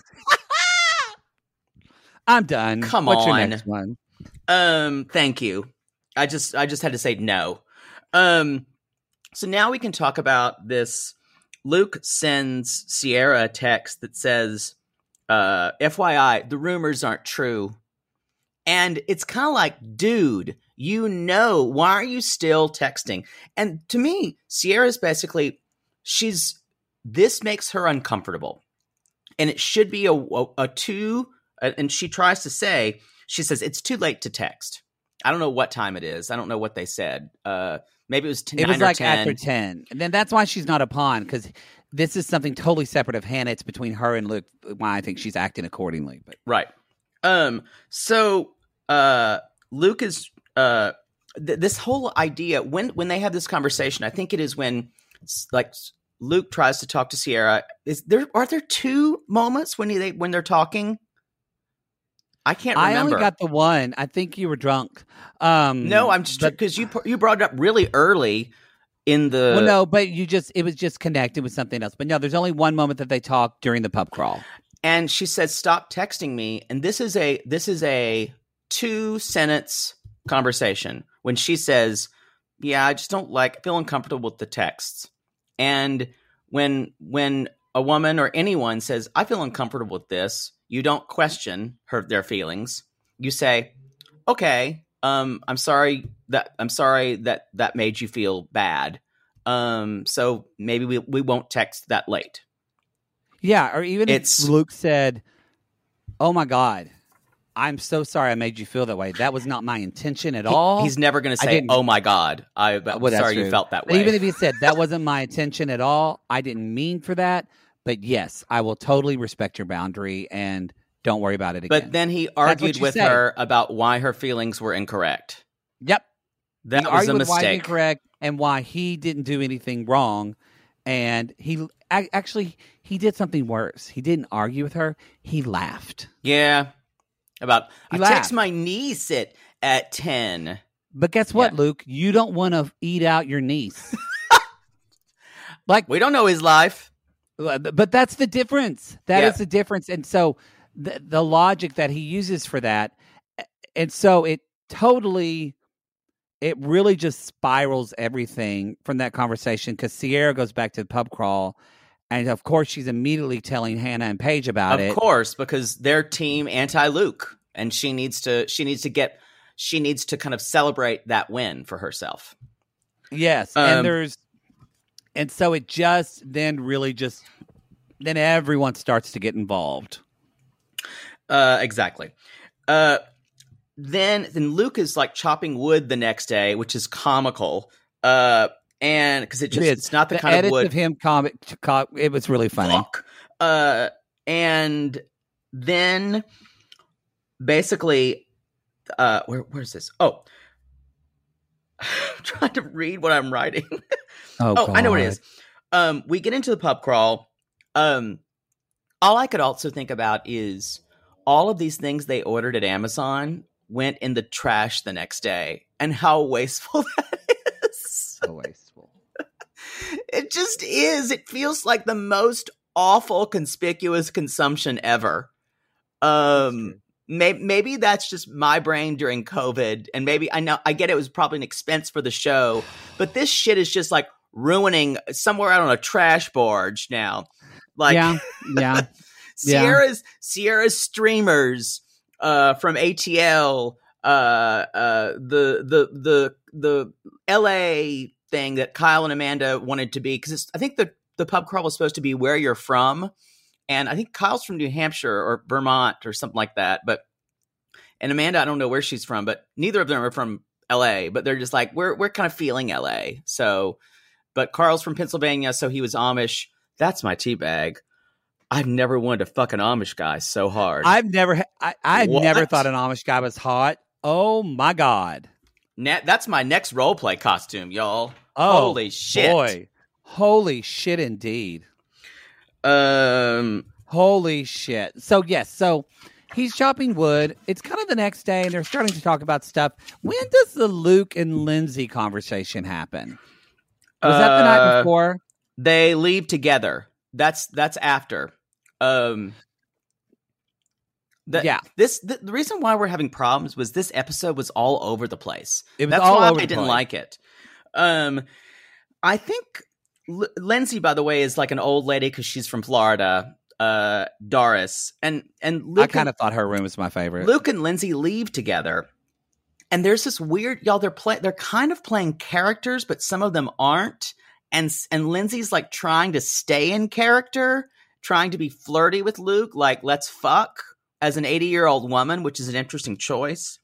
I'm done. Come What's your on. next one? Um, thank you. I just I just had to say no. Um so now we can talk about this. Luke sends Ciara a text that says, uh, FYI, the rumors aren't true. And it's kind of like, dude, you know, why are you still texting? And to me, Ciara's basically, she's, this makes her uncomfortable. And it should be a, a, a two, and she tries to say, she says, it's too late to text. I don't know what time it is. I don't know what they said. Uh, maybe it was t- It was or like 10. after 10. And then that's why she's not a pawn because this is something totally separate of Hannah. It's between her and Luke. Why I think she's acting accordingly. But Right. Um. So, uh, Luke is uh, th- this whole idea when when they have this conversation. I think it is when like Luke tries to talk to Ciara. Is there are there two moments when they when they're talking? I can't I only got the one. I think you were drunk. Um, no, I'm just because you you brought it up really early in the. well, no, but you just it was just connected with something else. But no, there's only one moment that they talk during the pub crawl. and she says stop texting me and this is a this is a two sentence conversation when she says yeah i just don't like feel uncomfortable with the texts. And when when a woman or anyone says i feel uncomfortable with this you don't question her their feelings. You say okay um i'm sorry that i'm sorry that that made you feel bad. Um so maybe we, we won't text that late. Yeah, or even It's- if Luke said, "Oh my God, I'm so sorry I made you feel that way. That was not my intention at all." he's never going to say, "Oh my God, I, am Well, sorry you felt that But way." even if he said that wasn't my intention at all, I didn't mean for that. But yes, I will totally respect your boundary and don't worry about it again. but then he argued with say. her about why her feelings were incorrect. yep, That he was a mistake. incorrect and why he didn't do anything wrong, and he actually he did something worse. He didn't argue with her. He laughed. Yeah. About He I laughed. text my niece at at ten. But guess what, Yeah. Luke? You don't want to eat out your niece. like We don't know his life. but that's the difference. That is Yeah. the difference. And so the the logic that he uses for that and so it totally it really just spirals everything from that conversation because Ciara goes back to the pub crawl and of course she's immediately telling Hannah and Paige about of it. Of course, because they're team anti Luke, and she needs to she needs to get she needs to kind of celebrate that win for herself. Yes, Um, and there's, and so it just then really just then everyone starts to get involved. Uh, exactly. Uh, then then Luke is like chopping wood the next day, which is comical. Uh, and because it just it's not the, kind of wood. of him comic. Co- it was really funny. Fuck. Uh, and then basically, uh, where where's this? Oh, I'm trying to read what I'm writing. Oh, Oh, I know what it is. Um, we get into the pub crawl. Um, all I could also think about is all of these things they ordered at Amazon went in the trash the next day, and how wasteful that is. So wasteful. It just is. It feels like the most awful, conspicuous consumption ever. Um, may- maybe that's just my brain during COVID, and maybe I know I get it was probably an expense for the show, but this shit is just like ruining somewhere out on a trash barge now. Like, yeah, yeah. Yeah. Ciara's Ciara's streamers uh, from ATL, uh, uh, the the the the LA thing that Kyle and Amanda wanted to be because I think the the pub crawl was supposed to be where you're from, and I think Kyle's from New Hampshire or Vermont or something like that, but. And Amanda, I don't know where she's from, but neither of them are from LA. But they're just like we're we're kind of feeling LA. So, but Carl's from Pennsylvania, so he was Amish. That's my tea bag. I've never wanted to fuck an Amish guy so hard. I've never, I, I never thought an Amish guy was hot. Oh my god! Ne- that's my next role play costume, y'all. Oh, Holy shit. boy! Holy shit, indeed! Um, Holy shit! So yes, so he's chopping wood. It's kind of the next day, and they're starting to talk about stuff. When does the Luke and Lindsay conversation happen? Was that the night Uh, before? they leave together. That's that's after. Um, the- Yeah. This the, the reason why we're having problems was this episode was all over the place. It was That's all why over I didn't place. like it. Um, I think L- Lindsay, by the way, is like an old lady because she's from Florida. Uh, Doris and and Luke I kind of thought her room was my favorite. Luke and Lindsay leave together. And there's this weird y'all they're play they're kind of playing characters but some of them aren't and and Lindsay's like trying to stay in character, trying to be flirty with Luke like let's fuck as an 80-year-old woman, which is an interesting choice.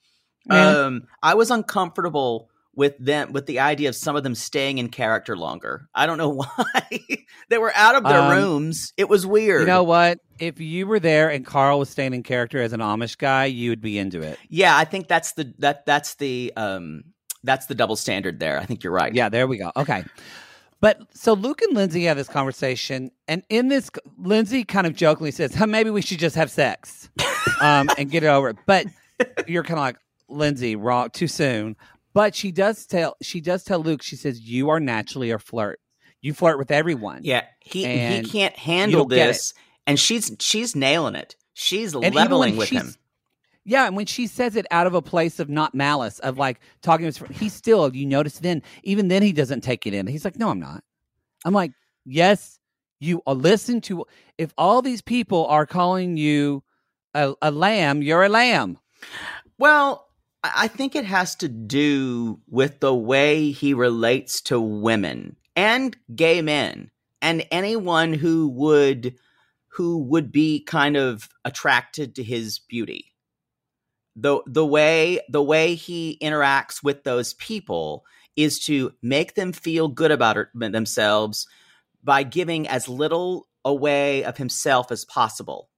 Yeah. Um I was uncomfortable with them with the idea of some of them staying in character longer. I don't know why. they were out of their Um, rooms. It was weird. You know what? If you were there and Carl was staying in character as an Amish guy, you would be into it. Yeah, I think that's the that that's the um that's the double standard there. I think you're right. Yeah, there we go. Okay. But so Luke and Lindsay have this conversation, and in this, Lindsay kind of jokingly says, huh, "Maybe we should just have sex um, and get it over." it." But you're kind of like Lindsay, wrong, too soon. But she does tell she does tell Luke. She says, "You are naturally a flirt. You flirt with everyone." Yeah, he he can't handle this, and she's she's nailing it. She's even leveling with him. Yeah, and when she says it out of a place of not malice, of like talking to his friend, he still, you notice then, even then he doesn't take it in. He's like, no, I'm not. I'm like, yes, you uh, listen to, if all these people are calling you a, a lamb, you're a lamb. Well, I I think it has to do with the way he relates to women and gay men and anyone who would who would be kind of attracted to his beauty. The the way the way he interacts with those people is to make them feel good about it- themselves by giving as little away of himself as possible.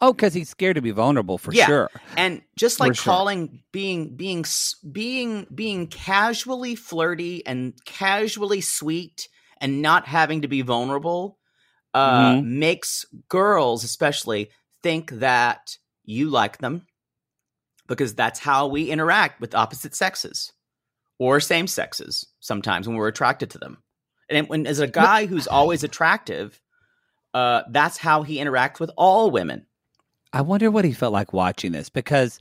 Oh, because he's scared to be vulnerable for Yeah. sure. and just For like sure. calling being being being being casually flirty and casually sweet and not having to be vulnerable uh, Mhm. makes girls, especially, think that you like them because that's how we interact with opposite sexes or same sexes sometimes when we're attracted to them. And when as a guy who's always attractive, uh, that's how he interacts with all women. I wonder what he felt like watching this because,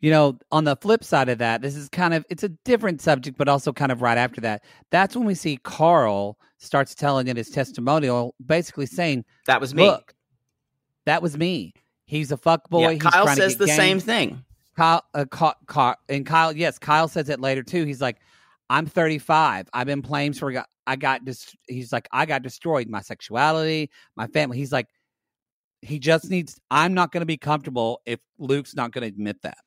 you know, on the flip side of that, this is kind of it's a different subject, but also kind of right after that. That's when we see Carl starts telling in his testimonial, basically saying, That was me. "Look, that was me. He's a fuck boy. Yeah, Kyle says the game." same thing. Kyle, uh, Ka- Ka- and Kyle, yes, Kyle says it later too. He's like, I'm 35. I've been playing for. I got dis- He's like, I got destroyed. My sexuality, my family. He's like, he just needs. I'm not going to be comfortable if Luke's not going to admit that.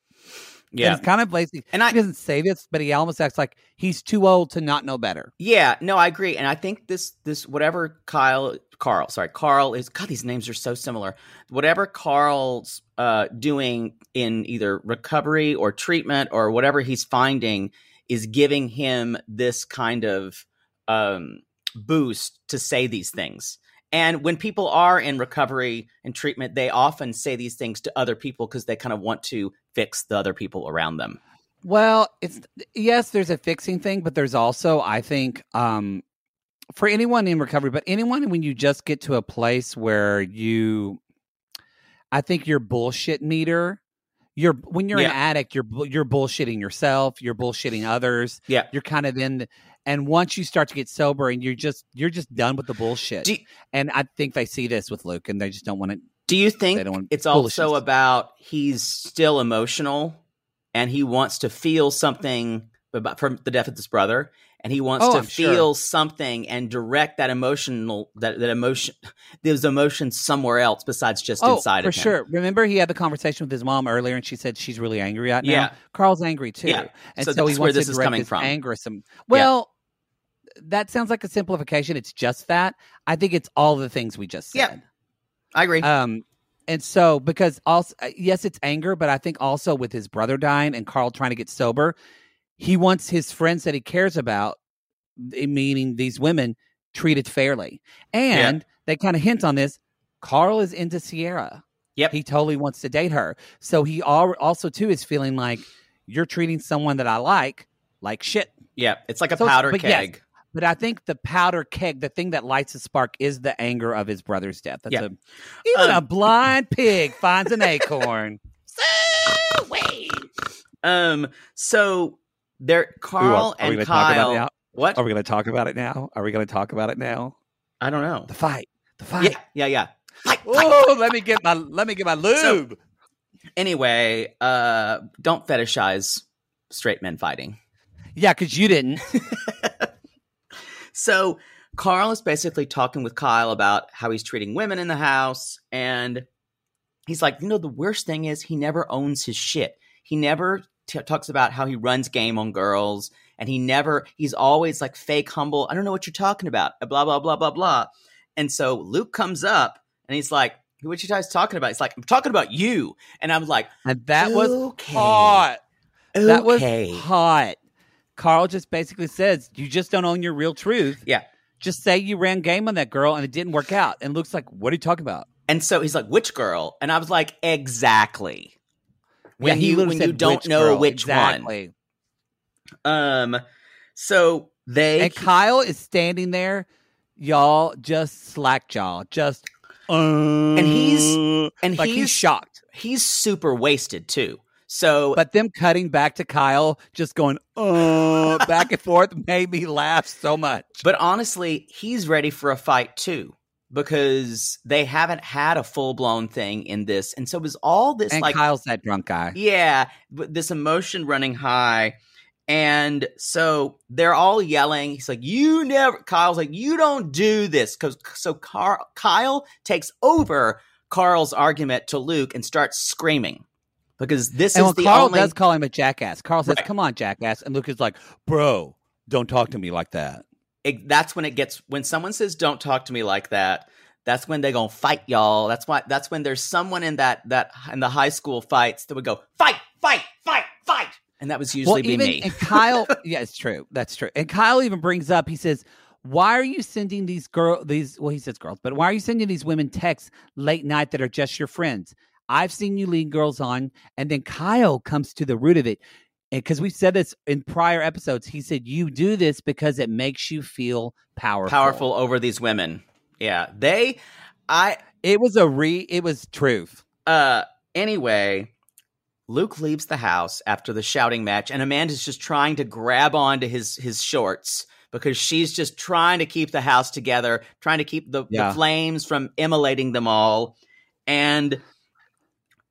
And Yeah. it's kind of lazy. And I- he doesn't say this, but he almost acts like he's too old to not know better. Yeah, no, I agree, and I think this this whatever Kyle Carl, sorry, Carl is God. These names are so similar. Whatever Carl's uh, doing in either recovery or treatment or whatever he's finding is giving him this kind of um, boost to say these things. And when people are in recovery and treatment, they often say these things to other people because they kind of want to fix the other people around them. Well, it's yes, there's a fixing thing, but there's also, I think, um, for anyone in recovery, but anyone when you just get to a place where you, I think your bullshit meter, you're when you're Yeah. an addict, you're you're bullshitting yourself, you're bullshitting others, Yeah. you're kind of in, the, and once you start to get sober and you're just you're just done with the bullshit, Do, and I think they see this with Luke, and they just don't want to. Do you think They don't it's also about he's still emotional and he wants to feel something about from the death of his brother and he wants Oh, to I'm sure. feel something and direct that emotional that, that emotion those emotions somewhere else besides just Oh, inside for of him. For sure. Remember, he had the conversation with his mom earlier, and she said she's really angry right now. Yeah. Carl's angry too, Yeah. and So so, he that's where wants this to is coming from. anger. Some well, that sounds like a simplification. It's just that. I think it's all the things we just Yeah. said. I agree. Um, and so because also uh, yes, it's anger, but I think also with his brother dying and Carl trying to get sober, he wants his friends that he cares about, meaning these women, treated fairly. And they kind of hint on this. Carl is into Ciara. Yep. He totally wants to date her. So he al- also too is feeling like you're treating someone that I like like shit. yeah, it's like a So powder but yes, keg. But I think the powder keg, the thing that lights a spark, is the anger of his brother's death. That's Yeah. a, even Um, a blind pig finds an acorn. so Um so there Carl are we and gonna talk about it Kyle now? What? Are we going to talk about it now? Are we going to talk about it now? I don't know. The fight. The fight. Yeah, yeah, yeah. Fight, fight. Oh, let me get my let me get my lube. Anyway, uh don't fetishize straight men fighting. yeah, because you didn't. So Carl is basically talking with Kyle about how he's treating women in the house, and he's like, you know, the worst thing is he never owns his shit. He never t- talks about how he runs game on girls, and he never. He's always like fake humble. I don't know what you're talking about. Blah blah blah blah blah. And so Luke comes up, and he's like, "What you guys talking about?" He's like, "I'm talking about you," and I'm like, And that was Okay. hot. That was hot. Carl just basically says, You just don't own your real truth. Yeah. Just say you ran game on that girl and it didn't work out. And Luke's like, What are you talking about? And so he's like, "Which girl?" And I was like, "Exactly." When he you when you don't "Which know girl?" which one. exactly. Um, so they And Kyle is standing there, y'all, just slack jaw, just and he's and like he's, he's shocked. He's super wasted too. So But them cutting back to Kyle, just going uh, back and forth, made me laugh so much. but honestly, he's ready for a fight too because they haven't had a full blown thing in this, and so it was all this and like Kyle's that drunk guy. Yeah, but this emotion running high. And so they're all yelling. He's like, "You never." Kyle's like, "You don't do this." Because so Car- Kyle takes over Carl's argument to Luke and starts screaming because this and is when the Carl only. does call him a jackass, Carl says, Right. "Come on, jackass," and Luke is like, "Bro, don't talk to me like that." it- that's when it gets when someone says, "Don't talk to me like that." That's when they gonna fight y'all. That's why. That's when there's someone in that that in the high school fights that would go fight, fight, fight, fight, and that was usually well, be even me. and Kyle, yeah, it's true. That's true. And Kyle even brings up, he says, Why are you sending these girl these well he says girls, but why are you sending these women texts late night that are just your friends? I've seen you lead girls on, and then Kyle comes to the root of it. Because we've said this in prior episodes, he said you do this because it makes you feel powerful. Powerful over these women. Yeah. They I It was a re. It was truth. uh anyway, Luke leaves the house after the shouting match, and Amanda's just trying to grab onto his his shorts because she's just trying to keep the house together, trying to keep the, Yeah. the flames from immolating them all. And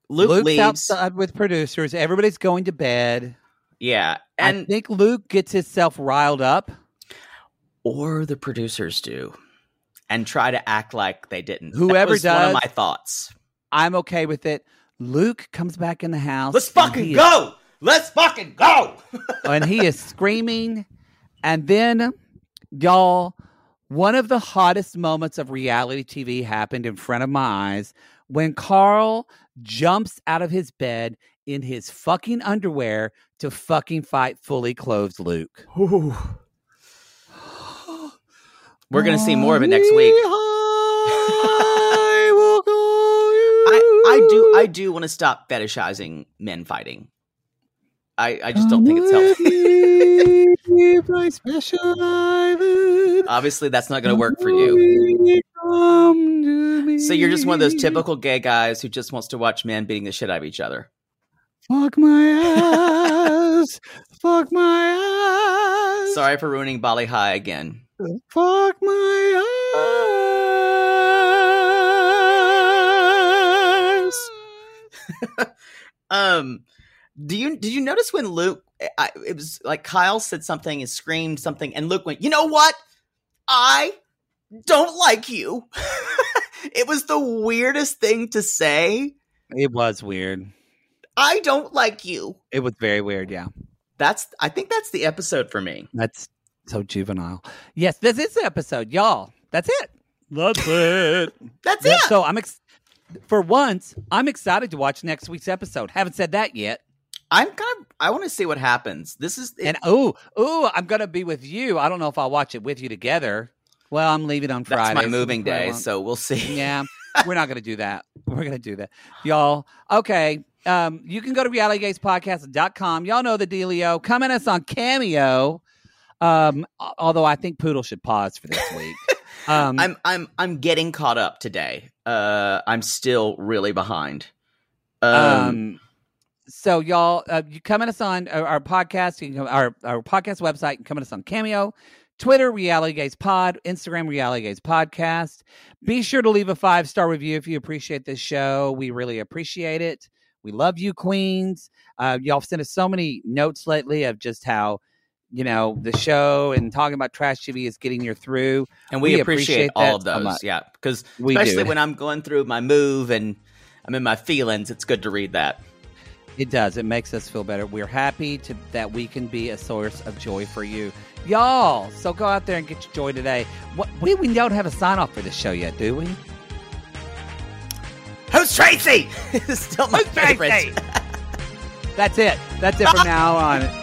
Luke Luke's leaves. outside with producers. Everybody's going to bed. Yeah. and I think Luke gets himself riled up. or the producers do. And try to act like they didn't. Whoever was one of my thoughts. I'm okay with it. Luke comes back in the house. Let's fucking he is- go! Let's fucking go! and he is screaming. And then, y'all, one of the hottest moments of reality TV happened in front of my eyes when Carl jumps out of his bed in his fucking underwear to fucking fight fully clothed Luke. We're gonna see more of it next week. I, I do I do want to stop fetishizing men fighting. I, I just don't think it's healthy. Obviously, that's not going to work for you. So you're just one of those typical gay guys who just wants to watch men beating the shit out of each other. Fuck my ass. Fuck my ass. Sorry for ruining Bali High again. Fuck my ass. Um, do you did you notice when Luke? Eh, I, it was like Kyle said something and screamed something, and Luke went, "You know what? I don't like you." it was the weirdest thing to say. It was weird. I don't like you. It was very weird. Yeah. That's I think that's the episode for me. That's so juvenile. Yes, this is the episode, y'all. That's it. That's it. That's Yeah, it. So I'm ex- for once, I'm excited to watch next week's episode. Haven't said that yet. I'm kind of I want to see what happens. This is And oh, oh, I'm gonna be with you. I don't know if I'll watch it with you together. Well, I'm leaving on Friday. that's my moving day, so we'll see. yeah, we're not gonna do that. We're gonna do that, y'all. Okay. Um, you can go to realitygayspodcast.com. Y'all know the dealio. Come at us on Cameo. Um, although I think Poodle should pause for this week. Um, I'm I'm I'm getting caught up today. Uh, I'm still really behind. Um, Um, so y'all, uh, you come at us on our, our podcast, you can come, our our podcast website, you can come at us on Cameo, Twitter, Reality Gays Pod, Instagram, Reality Gays Podcast. Be sure to leave a five star review if you appreciate this show. We really appreciate it. We love you, Queens. Uh, y'all sent us so many notes lately of just how. You know the show and talking about trash TV is getting you through. and we, we appreciate, appreciate all of those. yeah, because especially do. when I'm going through my move and I'm in my feelings, it's good to read that. It does. It makes us feel better. We're happy to that we can be a source of joy for you, y'all. So go out there and get your joy today. What we we don't have a sign off for this show yet, do we? Who's Tracy? Still my favorite. That's it. That's it from now on.